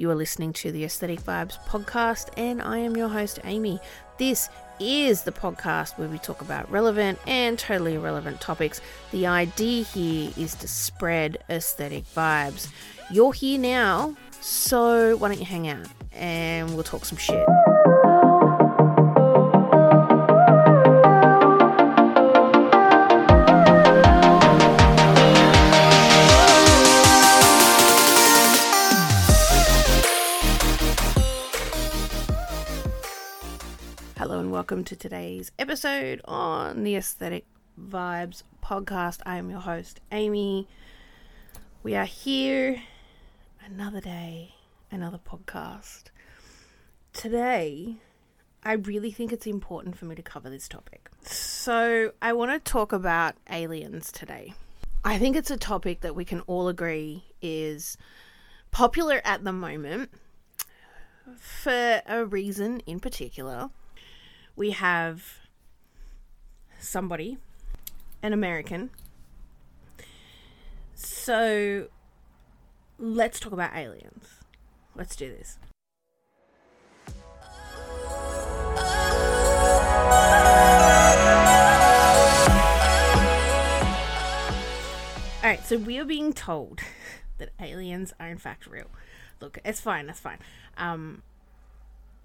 You are listening to the Aesthetic Vibes podcast, and I am your host, Amy. This is the podcast where we talk about relevant and totally irrelevant topics. The idea here is to spread aesthetic vibes. You're here now, so why don't you hang out and we'll talk some shit. Welcome to today's episode on the Aesthetic Vibes podcast. I am your host, Amy. We are here another day, another podcast. Today, I really think it's important for me to cover this topic. So, I want to talk about aliens today. I think it's a topic that we can all agree is popular at the moment for a reason in particular we have somebody, an American. So let's talk about aliens. Let's do this. All right, so we are being told that aliens are in fact real. Look, it's fine, that's fine. Um,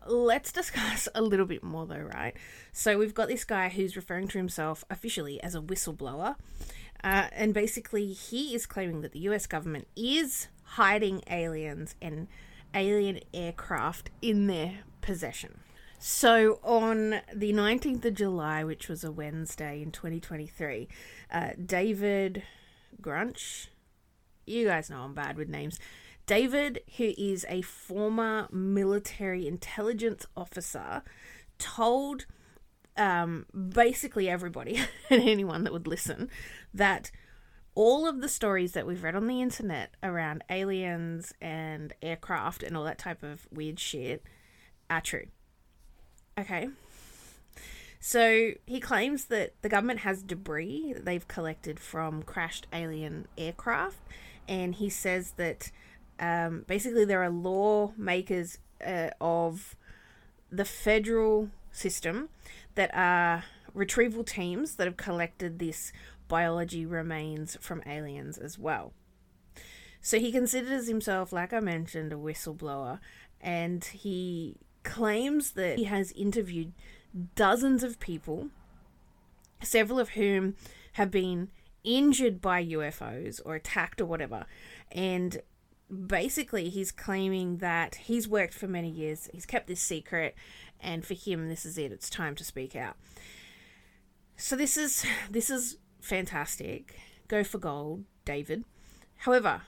let's discuss a little bit more though, right? So we've got this guy who's referring to himself officially as a whistleblower. Uh, and basically, he is claiming that the US government is hiding aliens and alien aircraft in their possession. So, on the 19th of July, which was a Wednesday in 2023, uh, David Grunch, you guys know I'm bad with names, David, who is a former military intelligence officer, told um, basically everybody and anyone that would listen that all of the stories that we've read on the internet around aliens and aircraft and all that type of weird shit are true. Okay. So he claims that the government has debris that they've collected from crashed alien aircraft, and he says that um, basically there are lawmakers uh, of the federal system that are retrieval teams that have collected this biology remains from aliens as well. So he considers himself, like I mentioned, a whistleblower, and he claims that he has interviewed dozens of people, several of whom have been injured by UFOs or attacked or whatever, and basically he's claiming that he's worked for many years, he's kept this secret, and for him this is it. It's time to speak out. So this is this is fantastic. Go for gold, David. However,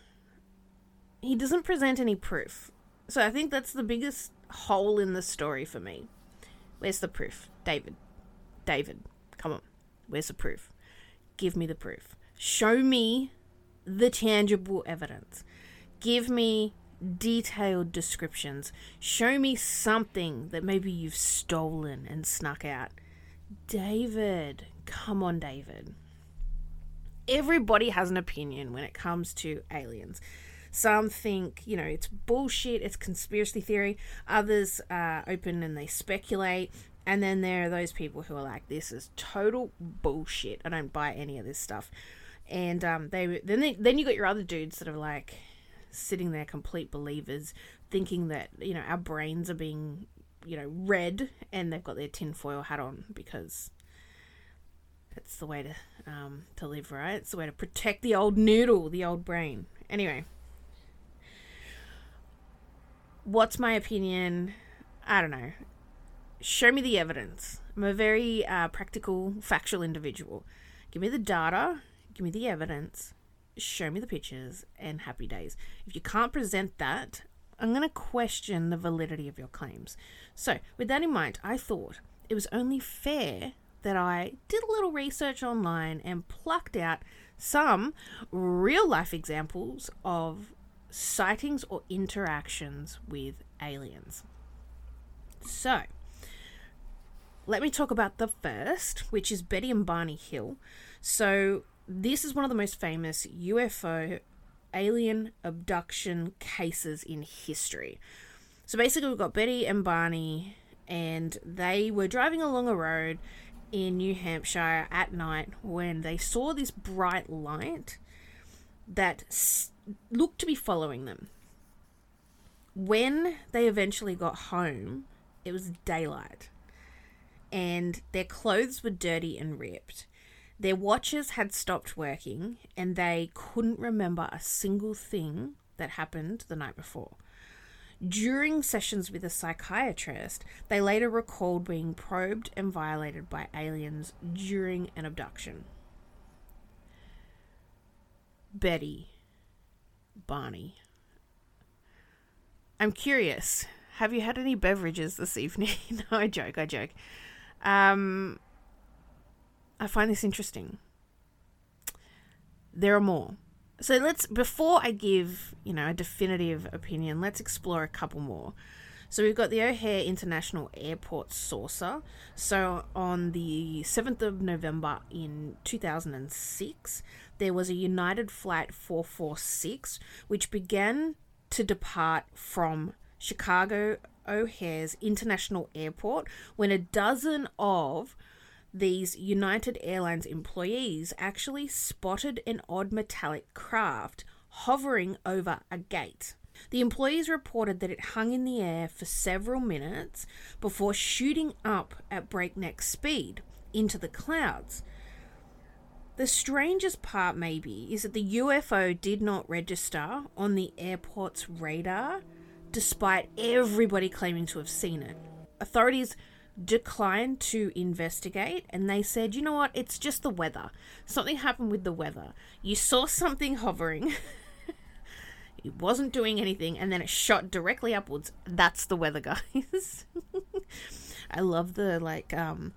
he doesn't present any proof. So I think that's the biggest hole in the story for me. Where's the proof? David. David, come on. Where's the proof? Give me the proof. Show me the tangible evidence. Give me detailed descriptions. Show me something that maybe you've stolen and snuck out. David, come on, David. Everybody has an opinion when it comes to aliens. Some think, you know, it's bullshit, it's conspiracy theory. Others are open and they speculate. And then there are those people who are like, this is total bullshit. I don't buy any of this stuff. And um, they then they, then you got your other dudes that are like, sitting there complete believers thinking that you know our brains are being you know read and they've got their tinfoil hat on because it's the way to um, to live right? It's the way to protect the old noodle the old brain. Anyway. What's my opinion? I don't know. Show me the evidence. I'm a very uh, practical factual individual. Give me the data. Give me the evidence show me the pictures and happy days. If you can't present that, I'm going to question the validity of your claims. So, with that in mind, I thought it was only fair that I did a little research online and plucked out some real life examples of sightings or interactions with aliens. So, let me talk about the first, which is Betty and Barney Hill. So, this is one of the most famous UFO alien abduction cases in history. So basically, we've got Betty and Barney, and they were driving along a road in New Hampshire at night when they saw this bright light that looked to be following them. When they eventually got home, it was daylight, and their clothes were dirty and ripped. Their watches had stopped working, and they couldn't remember a single thing that happened the night before. During sessions with a psychiatrist, they later recalled being probed and violated by aliens during an abduction. Betty, Barney. I'm curious. Have you had any beverages this evening? no, I joke, I joke. Um, I find this interesting. There are more. So let's before I give, you know, a definitive opinion, let's explore a couple more. So we've got the O'Hare International Airport saucer. So on the 7th of November in 2006, there was a United Flight 446 which began to depart from Chicago O'Hare's International Airport when a dozen of these United Airlines employees actually spotted an odd metallic craft hovering over a gate. The employees reported that it hung in the air for several minutes before shooting up at breakneck speed into the clouds. The strangest part, maybe, is that the UFO did not register on the airport's radar, despite everybody claiming to have seen it. Authorities declined to investigate and they said, you know what, it's just the weather. Something happened with the weather. You saw something hovering. it wasn't doing anything and then it shot directly upwards. That's the weather, guys. I love the like um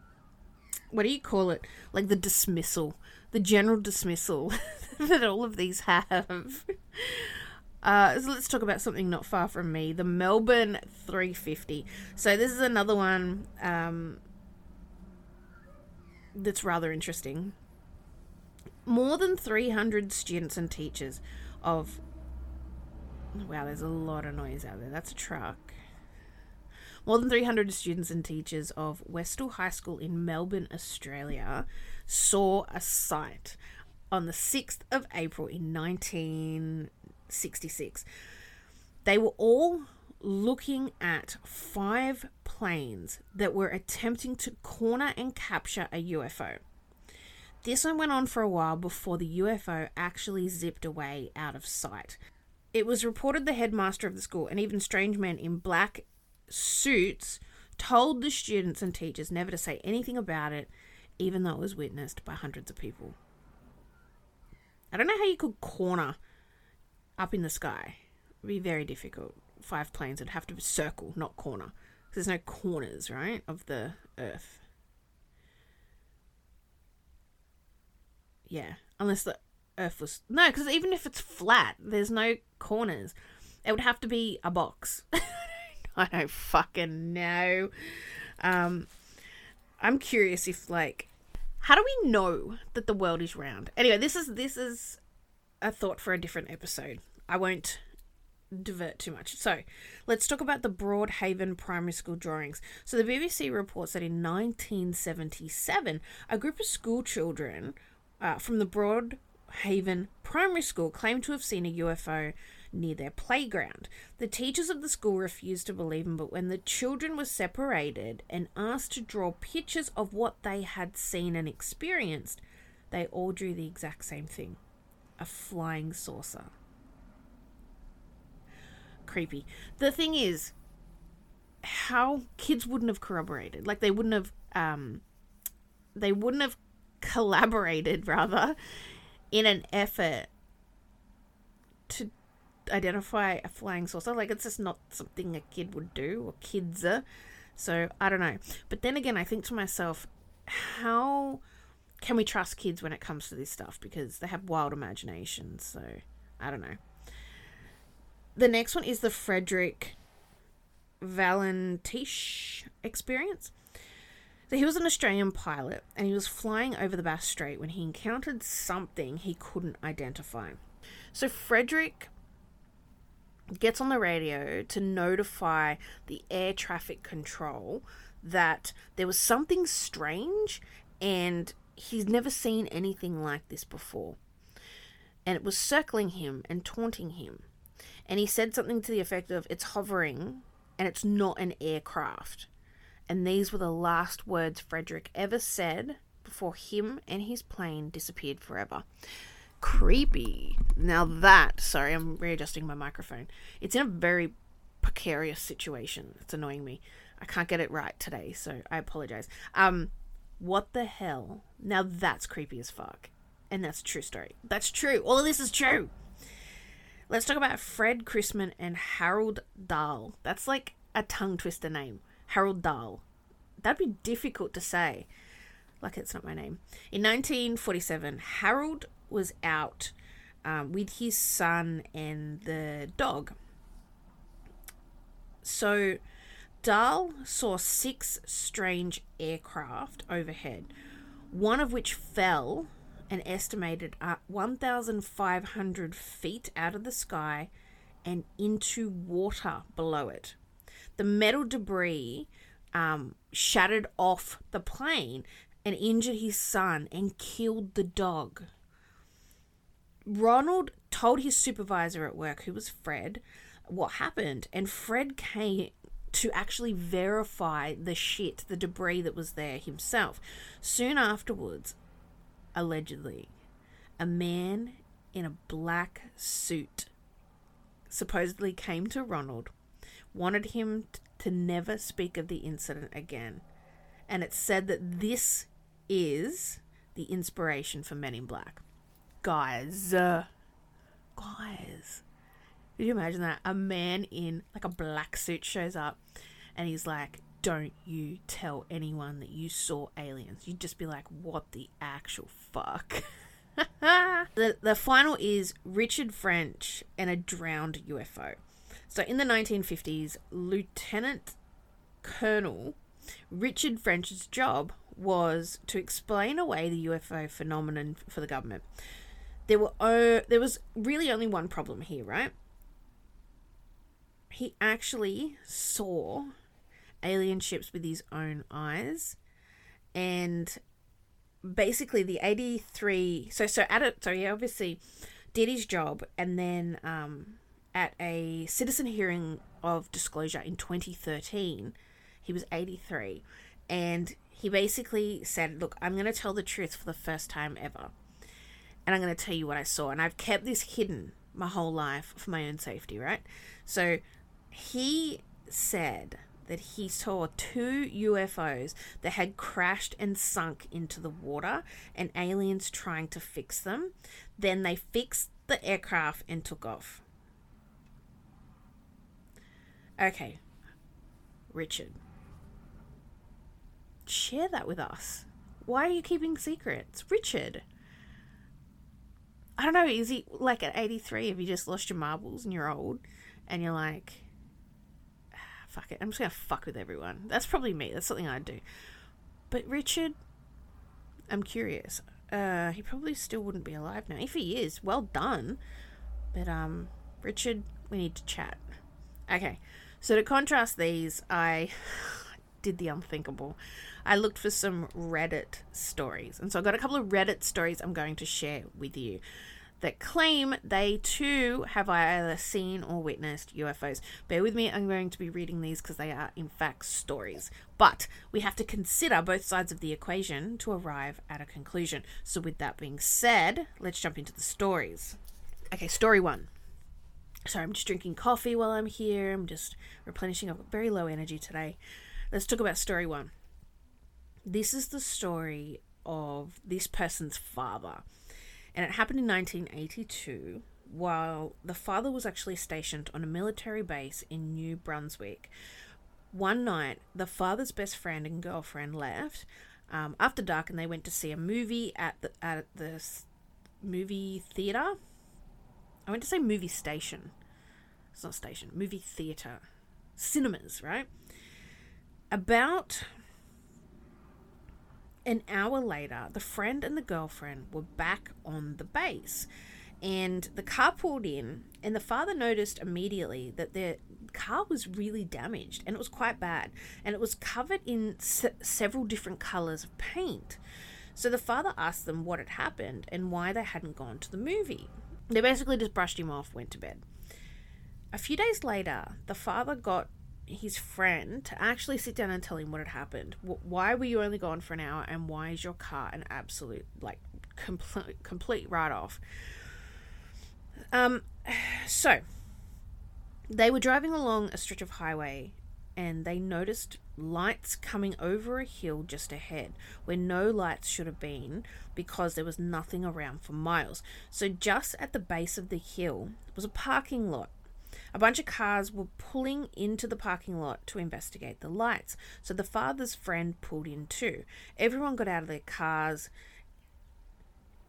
what do you call it? Like the dismissal, the general dismissal that all of these have. Uh, so let's talk about something not far from me the Melbourne 350. So, this is another one um, that's rather interesting. More than 300 students and teachers of. Wow, there's a lot of noise out there. That's a truck. More than 300 students and teachers of Westall High School in Melbourne, Australia, saw a sight on the 6th of April in 1966. They were all looking at five planes that were attempting to corner and capture a UFO. This one went on for a while before the UFO actually zipped away out of sight. It was reported the headmaster of the school and even strange men in black suits told the students and teachers never to say anything about it, even though it was witnessed by hundreds of people. I don't know how you could corner up in the sky. It'd be very difficult. Five planes would have to circle, not corner. There's no corners, right, of the Earth. Yeah, unless the Earth was no, because even if it's flat, there's no corners. It would have to be a box. I don't fucking know. Um, I'm curious if like, how do we know that the world is round? Anyway, this is this is a thought for a different episode. I won't divert too much. So, let's talk about the Broad Haven Primary School drawings. So, the BBC reports that in 1977, a group of school children uh, from the Broad Haven Primary School claimed to have seen a UFO near their playground. The teachers of the school refused to believe them, but when the children were separated and asked to draw pictures of what they had seen and experienced, they all drew the exact same thing a flying saucer. Creepy. The thing is, how kids wouldn't have corroborated. Like, they wouldn't have, um, they wouldn't have collaborated, rather, in an effort to identify a flying saucer. Like it's just not something a kid would do or kids are. So I don't know. But then again, I think to myself, how can we trust kids when it comes to this stuff? Because they have wild imaginations. So I don't know. The next one is the Frederick Valentich experience. So he was an Australian pilot and he was flying over the Bass Strait when he encountered something he couldn't identify. So Frederick gets on the radio to notify the air traffic control that there was something strange and he's never seen anything like this before. And it was circling him and taunting him. And he said something to the effect of, It's hovering and it's not an aircraft. And these were the last words Frederick ever said before him and his plane disappeared forever. Creepy. Now that, sorry, I'm readjusting my microphone. It's in a very precarious situation. It's annoying me. I can't get it right today, so I apologize. Um, what the hell? Now that's creepy as fuck. And that's true story. That's true. All of this is true. Let's talk about Fred Crisman and Harold Dahl. That's like a tongue twister name. Harold Dahl. That'd be difficult to say. Like it's not my name. In 1947, Harold was out um, with his son and the dog. So Dahl saw six strange aircraft overhead, one of which fell an estimated uh, 1,500 feet out of the sky and into water below it. The metal debris um, shattered off the plane and injured his son and killed the dog. Ronald told his supervisor at work, who was Fred, what happened, and Fred came to actually verify the shit, the debris that was there himself. Soon afterwards, allegedly, a man in a black suit supposedly came to Ronald, wanted him to never speak of the incident again. And it's said that this is the inspiration for Men in Black. Guys, uh, guys, could you imagine that? A man in like a black suit shows up and he's like, Don't you tell anyone that you saw aliens. You'd just be like, What the actual fuck? the, the final is Richard French and a drowned UFO. So in the 1950s, Lieutenant Colonel Richard French's job was to explain away the UFO phenomenon for the government. There were uh, there was really only one problem here, right? he actually saw alien ships with his own eyes. And basically the 83 so so at it so he obviously did his job and then um at a citizen hearing of disclosure in 2013 he was 83 and he basically said look i'm going to tell the truth for the first time ever and i'm going to tell you what i saw and i've kept this hidden my whole life for my own safety right? So he said that he saw two UFOs that had crashed and sunk into the water and aliens trying to fix them. Then they fixed the aircraft and took off. Okay, Richard, share that with us. Why are you keeping secrets? Richard. I don't know, is he like at 83? Have you just lost your marbles and you're old and you're like, fuck it. I'm just gonna fuck with everyone. That's probably me. That's something I'd do. But Richard, I'm curious. Uh, he probably still wouldn't be alive now. If he is, well done. But um, Richard, we need to chat. Okay. So to contrast these, I did the unthinkable. I looked for some Reddit stories. And so I got a couple of Reddit stories I'm going to share with you that claim they too have either seen or witnessed UFOs. Bear with me, I'm going to be reading these because they are, in fact, stories. But we have to consider both sides of the equation to arrive at a conclusion. So, with that being said, let's jump into the stories. Okay, story one. Sorry, I'm just drinking coffee while I'm here. I'm just replenishing. I've got very low energy today. Let's talk about story one. This is the story of this person's father and it happened in 1982 while the father was actually stationed on a military base in New Brunswick. One night, the father's best friend and girlfriend left um, after dark, and they went to see a movie at the at the movie theater. I went to say movie station. It's not station. Movie theater, cinemas, right? About an hour later, the friend and the girlfriend were back on the base. and the car pulled in, and the father noticed immediately that their car was really damaged and it was quite bad, and it was covered in se- several different colors of paint. So the father asked them what had happened and why they hadn't gone to the movie. They basically just brushed him off, went to bed. A few days later, the father got his friend to actually sit down and tell him what had happened. Why were you only gone for an hour, and why is your car an absolute like complete complete write off? Um, so they were driving along a stretch of highway, and they noticed lights coming over a hill just ahead, where no lights should have been because there was nothing around for miles. So just at the base of the hill was a parking lot a bunch of cars were pulling into the parking lot to investigate the lights, so the father's friend pulled in too. Everyone got out of their cars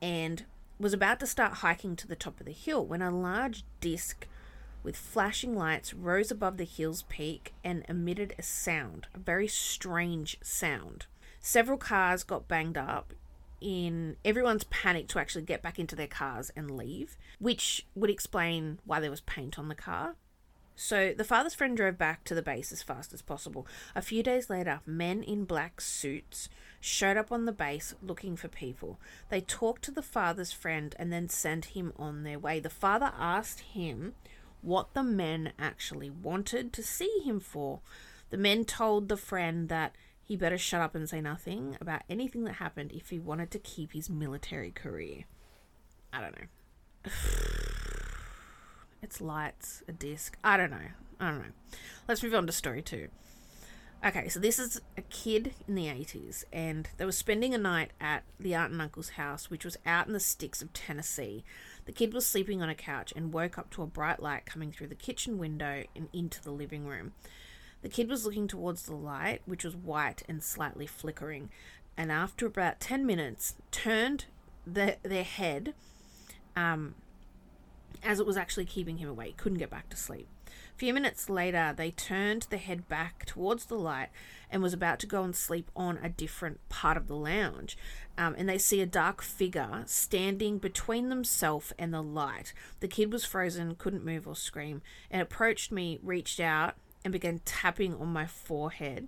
and was about to start hiking to the top of the hill when a large disc with flashing lights rose above the hill's peak and emitted a sound, a very strange sound. Several cars got banged up in everyone's panic to actually get back into their cars and leave, which would explain why there was paint on the car. So the father's friend drove back to the base as fast as possible. A few days later, men in black suits showed up on the base looking for people. They talked to the father's friend and then sent him on their way. The father asked him what the men actually wanted to see him for. The men told the friend that he better shut up and say nothing about anything that happened if he wanted to keep his military career. I don't know. it's lights, a disc. I don't know. I don't know. Let's move on to story two. Okay, so this is a kid in the 80s, and they were spending a night at the aunt and uncle's house, which was out in the sticks of Tennessee. The kid was sleeping on a couch and woke up to a bright light coming through the kitchen window and into the living room. The kid was looking towards the light, which was white and slightly flickering, and after about 10 minutes, turned the, their head um, as it was actually keeping him awake. Couldn't get back to sleep. A few minutes later, they turned the head back towards the light and was about to go and sleep on a different part of the lounge. Um, and they see a dark figure standing between themselves and the light. The kid was frozen, couldn't move or scream, and approached me, reached out, and began tapping on my forehead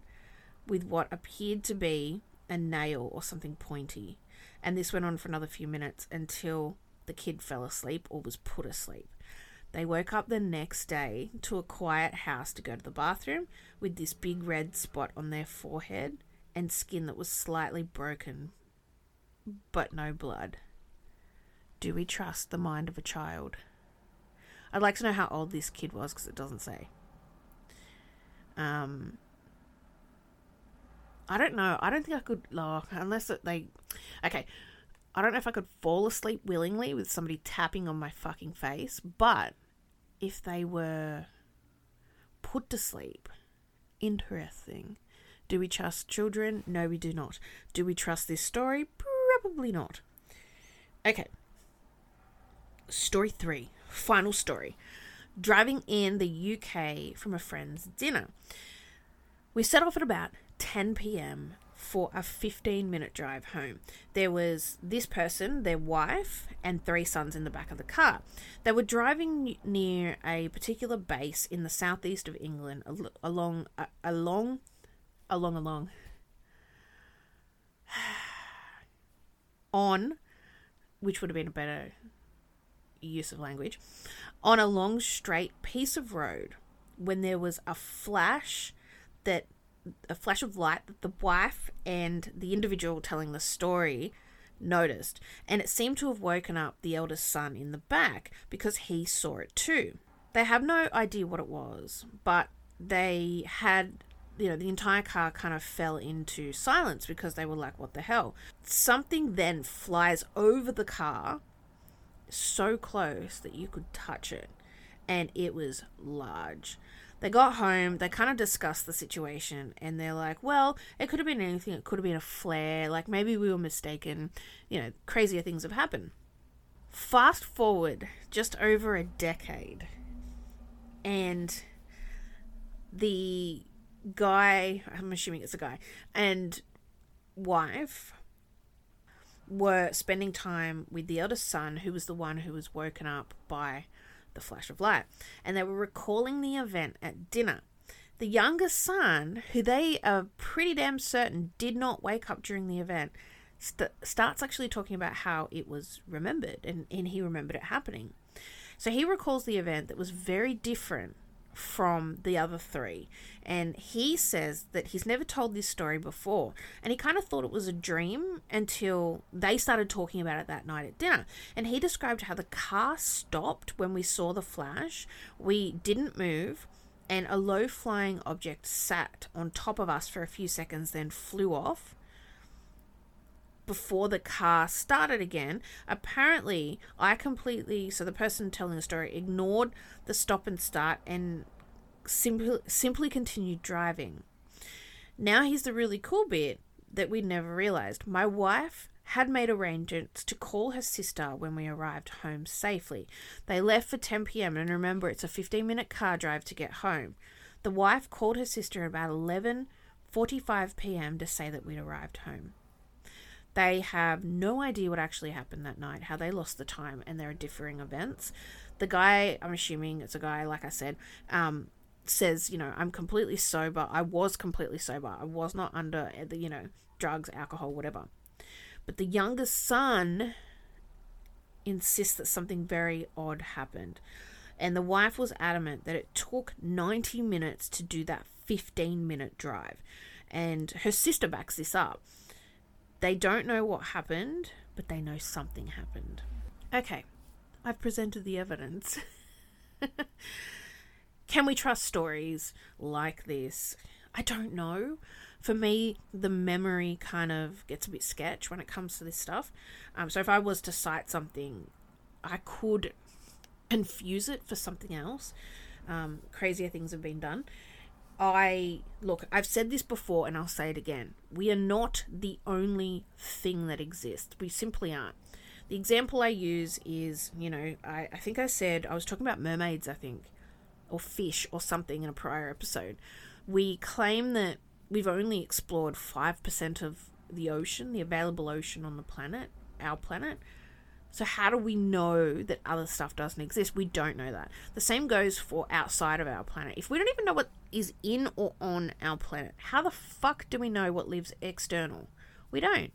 with what appeared to be a nail or something pointy. And this went on for another few minutes until the kid fell asleep or was put asleep. They woke up the next day to a quiet house to go to the bathroom with this big red spot on their forehead and skin that was slightly broken, but no blood. Do we trust the mind of a child? I'd like to know how old this kid was because it doesn't say. Um, I don't know. I don't think I could, oh, unless it, they. Okay. I don't know if I could fall asleep willingly with somebody tapping on my fucking face, but if they were put to sleep, interesting. Do we trust children? No, we do not. Do we trust this story? Probably not. Okay. Story three. Final story driving in the UK from a friend's dinner. We set off at about 10 pm for a 15 minute drive home. There was this person, their wife, and three sons in the back of the car. They were driving near a particular base in the southeast of England along, along, along, along, on, which would have been a better use of language, on a long straight piece of road when there was a flash that a flash of light that the wife and the individual telling the story noticed. And it seemed to have woken up the eldest son in the back because he saw it too. They have no idea what it was but they had you know the entire car kind of fell into silence because they were like what the hell? Something then flies over the car so close that you could touch it, and it was large. They got home, they kind of discussed the situation, and they're like, well, it could have been anything. It could have been a flare. Like, maybe we were mistaken. You know, crazier things have happened. Fast forward just over a decade, and the guy, I'm assuming it's a guy, and wife were spending time with the eldest son, who was the one who was woken up by the flash of light, and they were recalling the event at dinner. The youngest son, who they are pretty damn certain did not wake up during the event, st- starts actually talking about how it was remembered and, and he remembered it happening. So he recalls the event that was very different from the other three. And he says that he's never told this story before. And he kind of thought it was a dream until they started talking about it that night at dinner. And he described how the car stopped when we saw the flash. We didn't move. And a low flying object sat on top of us for a few seconds, then flew off before the car started again. Apparently, I completely, so the person telling the story ignored the stop and start and simply simply continued driving. Now here's the really cool bit that we never realized. My wife had made arrangements to call her sister when we arrived home safely. They left for 10 p.m. and remember it's a 15 minute car drive to get home. The wife called her sister about 11:45 p.m. to say that we'd arrived home. They have no idea what actually happened that night, how they lost the time, and there are differing events. The guy, I'm assuming it's a guy, like I said, um, says, you know, I'm completely sober. I was completely sober. I was not under the, you know, drugs, alcohol, whatever. But the youngest son insists that something very odd happened. And the wife was adamant that it took 90 minutes to do that 15 minute drive. And her sister backs this up. They don't know what happened, but they know something happened. Okay, I've presented the evidence. Can we trust stories like this? I don't know. For me, the memory kind of gets a bit sketch when it comes to this stuff. Um, so if I was to cite something, I could confuse it for something else. Um, crazier things have been done. I look, I've said this before and I'll say it again. We are not the only thing that exists. We simply aren't. The example I use is, you know, I, I think I said, I was talking about mermaids, I think, or fish or something in a prior episode. We claim that we've only explored 5% of the ocean, the available ocean on the planet, our planet. So, how do we know that other stuff doesn't exist? We don't know that. The same goes for outside of our planet. If we don't even know what is in or on our planet, how the fuck do we know what lives external? We don't.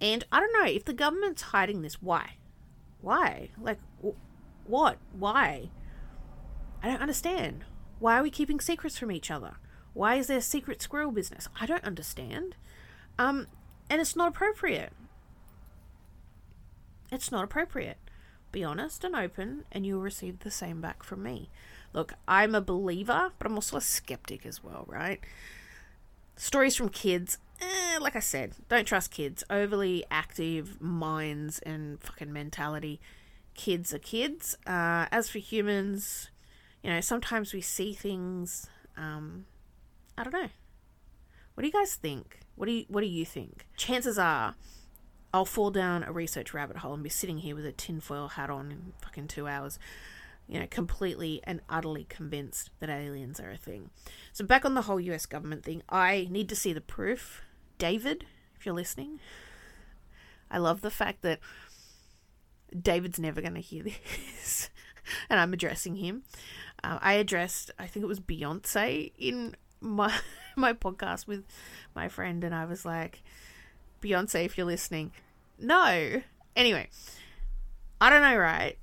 And I don't know if the government's hiding this. Why? Why? Like, what? Why? I don't understand. Why are we keeping secrets from each other? Why is there secret squirrel business? I don't understand. Um, and it's not appropriate. It's not appropriate. Be honest and open, and you'll receive the same back from me. Look, I'm a believer, but I'm also a skeptic as well, right? Stories from kids, eh, like I said, don't trust kids. Overly active minds and fucking mentality. Kids are kids. Uh, as for humans, you know, sometimes we see things. Um, I don't know. What do you guys think? What do you What do you think? Chances are, I'll fall down a research rabbit hole and be sitting here with a tinfoil hat on in fucking two hours, you know, completely and utterly convinced that aliens are a thing. So, back on the whole US government thing, I need to see the proof. David, if you're listening, I love the fact that David's never going to hear this, and I'm addressing him. Uh, I addressed, I think it was Beyonce in my my podcast with my friend, and I was like, Beyonce, if you're listening. No. Anyway, I don't know, right?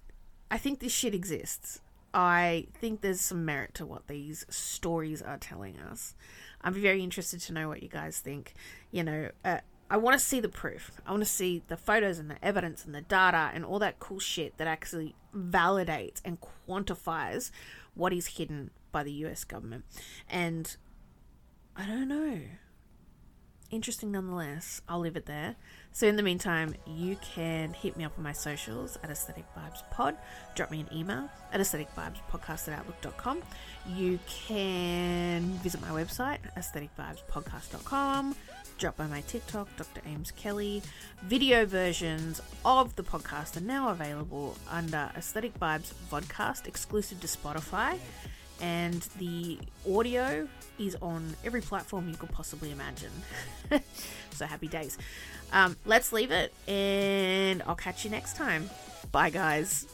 I think this shit exists. I think there's some merit to what these stories are telling us. I'm very interested to know what you guys think. You know, uh, I want to see the proof. I want to see the photos and the evidence and the data and all that cool shit that actually validates and quantifies what is hidden by the US government. And I don't know interesting nonetheless. I'll leave it there. So in the meantime, you can hit me up on my socials at Aesthetic Vibes Pod. Drop me an email at aestheticvibespodcast at outlook.com. You can visit my website, aestheticvibespodcast.com. Drop by my TikTok, Dr. Ames Kelly. Video versions of the podcast are now available under Aesthetic Vibes Vodcast, exclusive to Spotify and the audio is on every platform you could possibly imagine. so happy days. Um, let's leave it, and I'll catch you next time. Bye, guys.